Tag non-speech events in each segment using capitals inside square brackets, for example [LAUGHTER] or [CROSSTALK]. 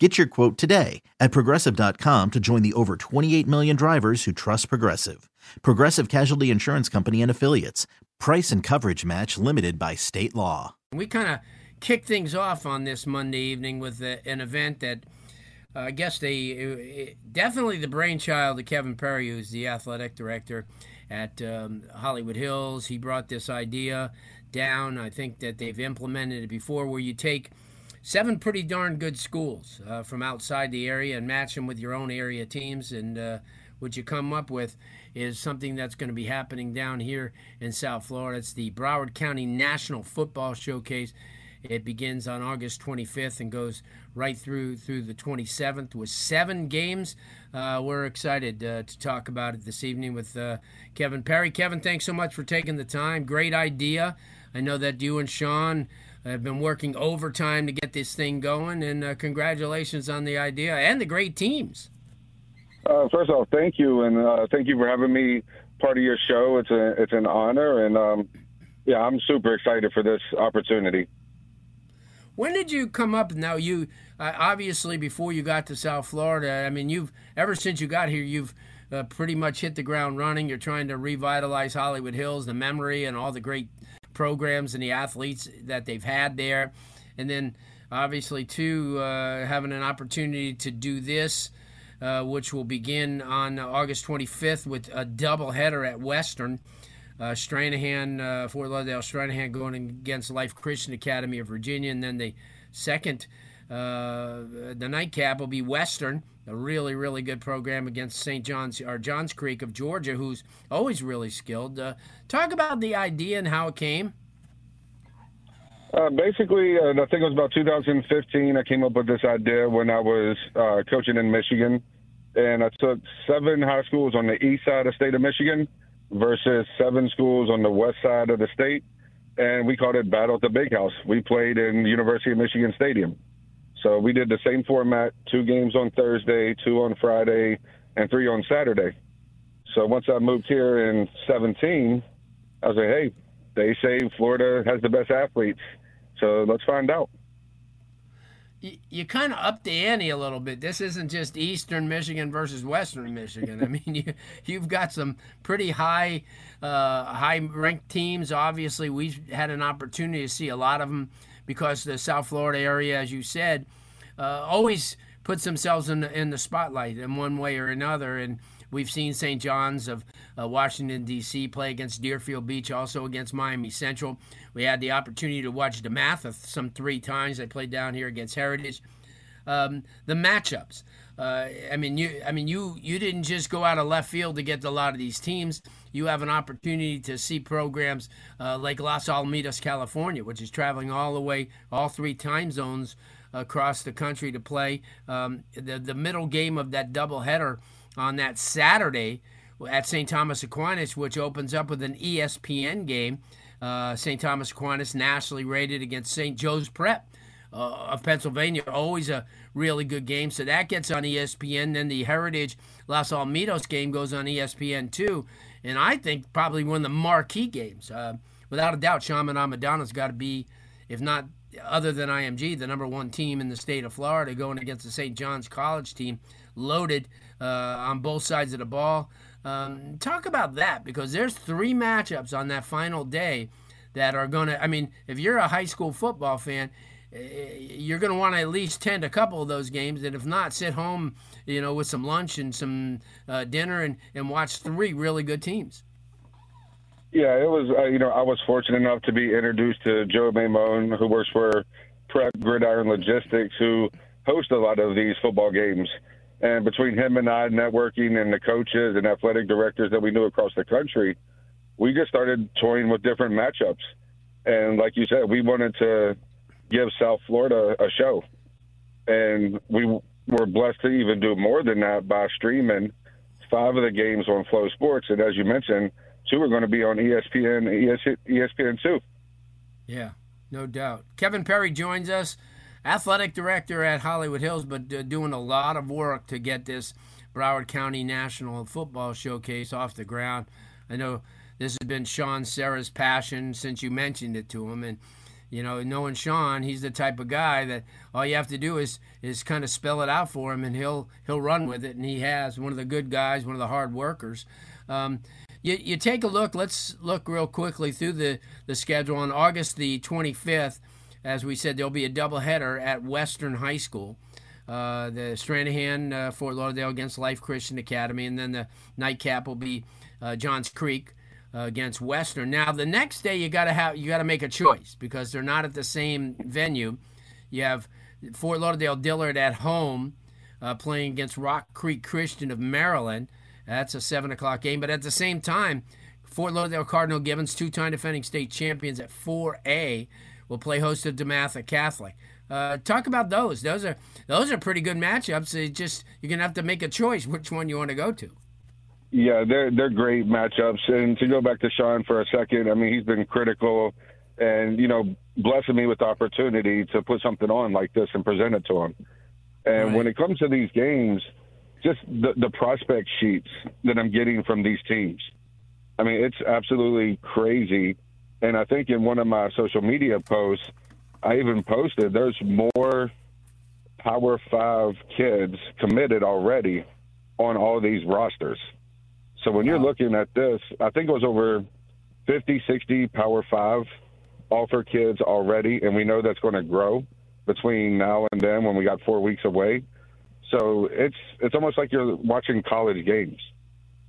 Get your quote today at progressive.com to join the over 28 million drivers who trust Progressive. Progressive Casualty Insurance Company and Affiliates. Price and coverage match limited by state law. We kind of kick things off on this Monday evening with a, an event that uh, I guess they uh, definitely the brainchild of Kevin Perry, who's the athletic director at um, Hollywood Hills. He brought this idea down. I think that they've implemented it before, where you take – seven pretty darn good schools uh, from outside the area and match them with your own area teams. And uh, what you come up with is something that's going to be happening down here in South Florida. It's the Broward County National Football Showcase. It begins on August 25th and goes right through through the 27th with seven games. Uh, we're excited uh, to talk about it this evening with uh, Kevin Perry. Kevin, thanks so much for taking the time. Great idea. I know that you and Sean have been working overtime to get this thing going, and uh, congratulations on the idea and the great teams. Uh, first off, thank you, and uh, thank you for having me part of your show. It's a it's an honor, and um, yeah, I'm super excited for this opportunity. When did you come up? Now you uh, obviously before you got to South Florida. I mean, you've ever since you got here, you've uh, pretty much hit the ground running. You're trying to revitalize Hollywood Hills, the memory, and all the great programs and the athletes that they've had there. And then obviously, too, uh, having an opportunity to do this, uh, which will begin on August 25th with a doubleheader at Western. Uh, Stranahan, uh, Fort Lauderdale Stranahan going against Life Christian Academy of Virginia. And then the second, the nightcap will be Western a really, really good program against St. John's or Johns Creek of Georgia, who's always really skilled. Uh, talk about the idea and how it came. Uh, basically, uh, I think it was about 2015. I came up with this idea when I was uh, coaching in Michigan, and I took seven high schools on the east side of the state of Michigan versus seven schools on the west side of the state, and we called it Battle at the Big House. We played in University of Michigan Stadium. So we did the same format: two games on Thursday, two on Friday, and three on Saturday. So once I moved here in 17, I was like, hey, they say Florida has the best athletes, so let's find out. You, you kind of up the ante a little bit. This isn't just Eastern Michigan versus Western Michigan. I [LAUGHS] mean, you you've got some pretty high uh, high ranked teams. Obviously, we've had an opportunity to see a lot of them because the South Florida area, as you said, uh, always puts themselves in the, in the spotlight in one way or another. And we've seen St. John's of uh, Washington, D.C. play against Deerfield Beach, also against Miami Central. We had the opportunity to watch DeMatha some three times. They played down here against Heritage. Um, the matchups. Uh, I mean, you. I mean, you. You didn't just go out of left field to get to a lot of these teams. You have an opportunity to see programs uh, like Los Alamitos, California, which is traveling all the way, all three time zones across the country to play. Um, the the middle game of that doubleheader on that Saturday at St. Thomas Aquinas, which opens up with an ESPN game. Uh, St. Thomas Aquinas nationally rated against St. Joe's Prep uh, of Pennsylvania. Always a really good game. So that gets on ESPN. Then the Heritage Los Alamitos game goes on ESPN too. And I think probably one of the marquee games. Uh, without a doubt, Chaminade Madonna's got to be, if not other than IMG, the number one team in the state of Florida going against the St. John's College team, loaded uh, on both sides of the ball. Um, talk about that because there's three matchups on that final day that are going to. I mean, if you're a high school football fan, you're going to want to at least tend a couple of those games, and if not, sit home, you know, with some lunch and some uh, dinner and, and watch three really good teams. Yeah, it was. Uh, you know, I was fortunate enough to be introduced to Joe Maimone, who works for Prep Gridiron Logistics, who hosts a lot of these football games. And between him and I, networking and the coaches and athletic directors that we knew across the country, we just started toying with different matchups. And like you said, we wanted to give South Florida a show. And we were blessed to even do more than that by streaming five of the games on FloSports. And as you mentioned, two are going to be on ESPN, ESPN two. Yeah, no doubt. Kevin Perry joins us, athletic director at Hollywood Hills, but uh, doing a lot of work to get this Broward County National Football Showcase off the ground. I know this has been Sean Serra's passion since you mentioned it to him, and you know, knowing Sean, he's the type of guy that all you have to do is is kind of spell it out for him, and he'll he'll run with it, and he has one of the good guys, one of the hard workers. Um, you, you take a look. Let's look real quickly through the the schedule on August the 25th. As we said, there'll be a doubleheader at Western High School. Uh, the Stranahan uh, Fort Lauderdale against Life Christian Academy, and then the nightcap will be uh, Johns Creek uh, against Western. Now the next day you got to have you got to make a choice because they're not at the same venue. You have Fort Lauderdale Dillard at home uh, playing against Rock Creek Christian of Maryland. That's a seven o'clock game, but at the same time, Fort Lauderdale Cardinal Gibbons, two-time defending state champions at 4A, will play host to DeMatha Catholic. Uh, talk about those. Those are those are pretty good matchups. It just you're gonna have to make a choice which one you want to go to. Yeah, they're they're great matchups. And to go back to Sean for a second, I mean he's been critical and you know blessing me with the opportunity to put something on like this and present it to him. And right. when it comes to these games, just the the prospect sheets that I'm getting from these teams, I mean it's absolutely crazy. And I think in one of my social media posts, I even posted there's more Power Five kids committed already on all these rosters. So when you're looking at this, I think it was over 50, 60 Power Five offer kids already, and we know that's going to grow between now and then when we got four weeks away. So it's it's almost like you're watching college games.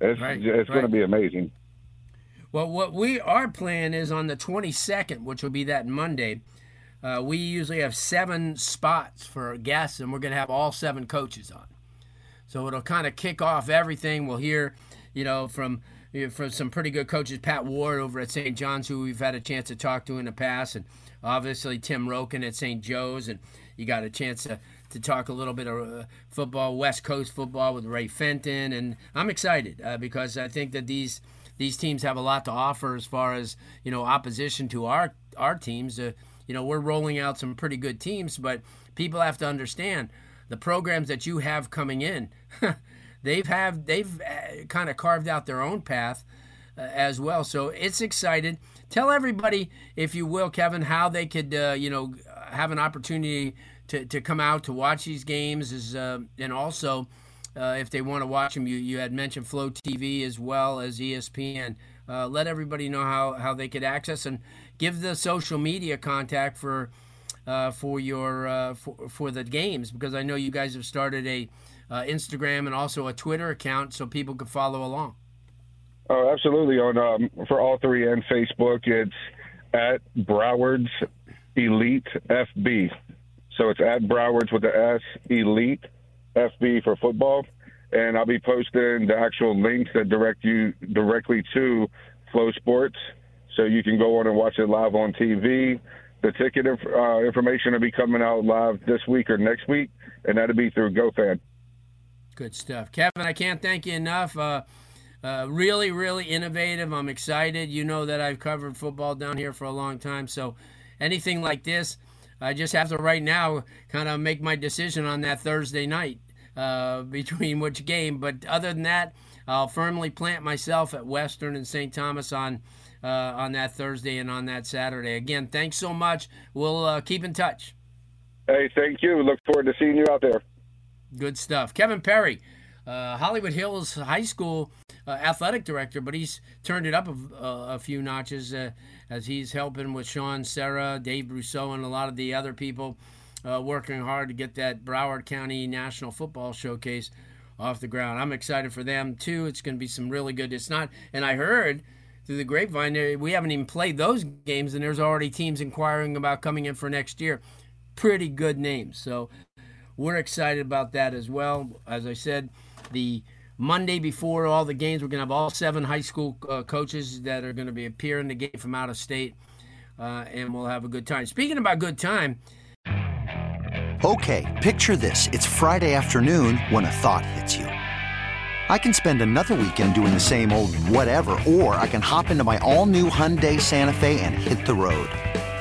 It's right, it's right. going to be amazing. Well, what we our plan is on the 22nd, which will be that Monday. Uh, we usually have seven spots for guests, and we're going to have all seven coaches on. So it'll kind of kick off everything. We'll hear you know, from you know, from some pretty good coaches, Pat Ward over at St. John's, who we've had a chance to talk to in the past, and obviously Tim Roken at St. Joe's, and you got a chance to, to talk a little bit of uh, football, West Coast football with Ray Fenton, and I'm excited uh, because I think that these these teams have a lot to offer as far as you know opposition to our our teams. Uh, you know, we're rolling out some pretty good teams, but people have to understand the programs that you have coming in. [LAUGHS] they've have they've uh, kind of carved out their own path uh, as well. So it's excited. Tell everybody, if you will, Kevin, how they could uh, you know have an opportunity to, to come out to watch these games, is uh, and also uh, if they want to watch them, you you had mentioned Flow TV as well as ESPN. Uh, let everybody know how, how they could access and give the social media contact for for your for, for the games because I know you guys have started a uh, Instagram and also a Twitter account so people can follow along. Oh, absolutely. On um, for all three and Facebook, it's at Broward's Elite FB. So it's at Broward's with the S Elite FB for football, and I'll be posting the actual links that direct you directly to FloSports, so you can go on and watch it live on TV. The ticket uh, information will be coming out live this week or next week, and that'll be through GoFan. Good stuff. Kevin, I can't thank you enough. Uh, uh, really, really innovative. I'm excited. You know that I've covered football down here for a long time. So anything like this, I just have to right now kind of make my decision on that Thursday night uh, [LAUGHS] between which game. But other than that, I'll firmly plant myself at Western and St. Thomas on uh, on that Thursday and on that Saturday. Again, thanks so much. We'll uh, keep in touch. Hey, thank you. Look forward to seeing you out there. Good stuff. Kevin Perry, uh, Hollywood Hills High School uh, athletic director, but he's turned it up a, a few notches uh, as he's helping with Sean Serra, Dave Brousseau, and a lot of the other people uh, working hard to get that Broward County National Football Showcase off the ground. I'm excited for them too. It's going to be some really good. It's not, and I heard through the grapevine we haven't even played those games, and there's already teams inquiring about coming in for next year. Pretty good names. So we're excited about that as well. As I said, the Monday before all the games, we're going to have all seven high school uh, coaches that are going to be appearing the game from out of state, uh, and we'll have a good time. Speaking about good time. Okay, picture this: it's Friday afternoon when a thought hits you. I can spend another weekend doing the same old whatever, or I can hop into my all-new Hyundai Santa Fe and hit the road.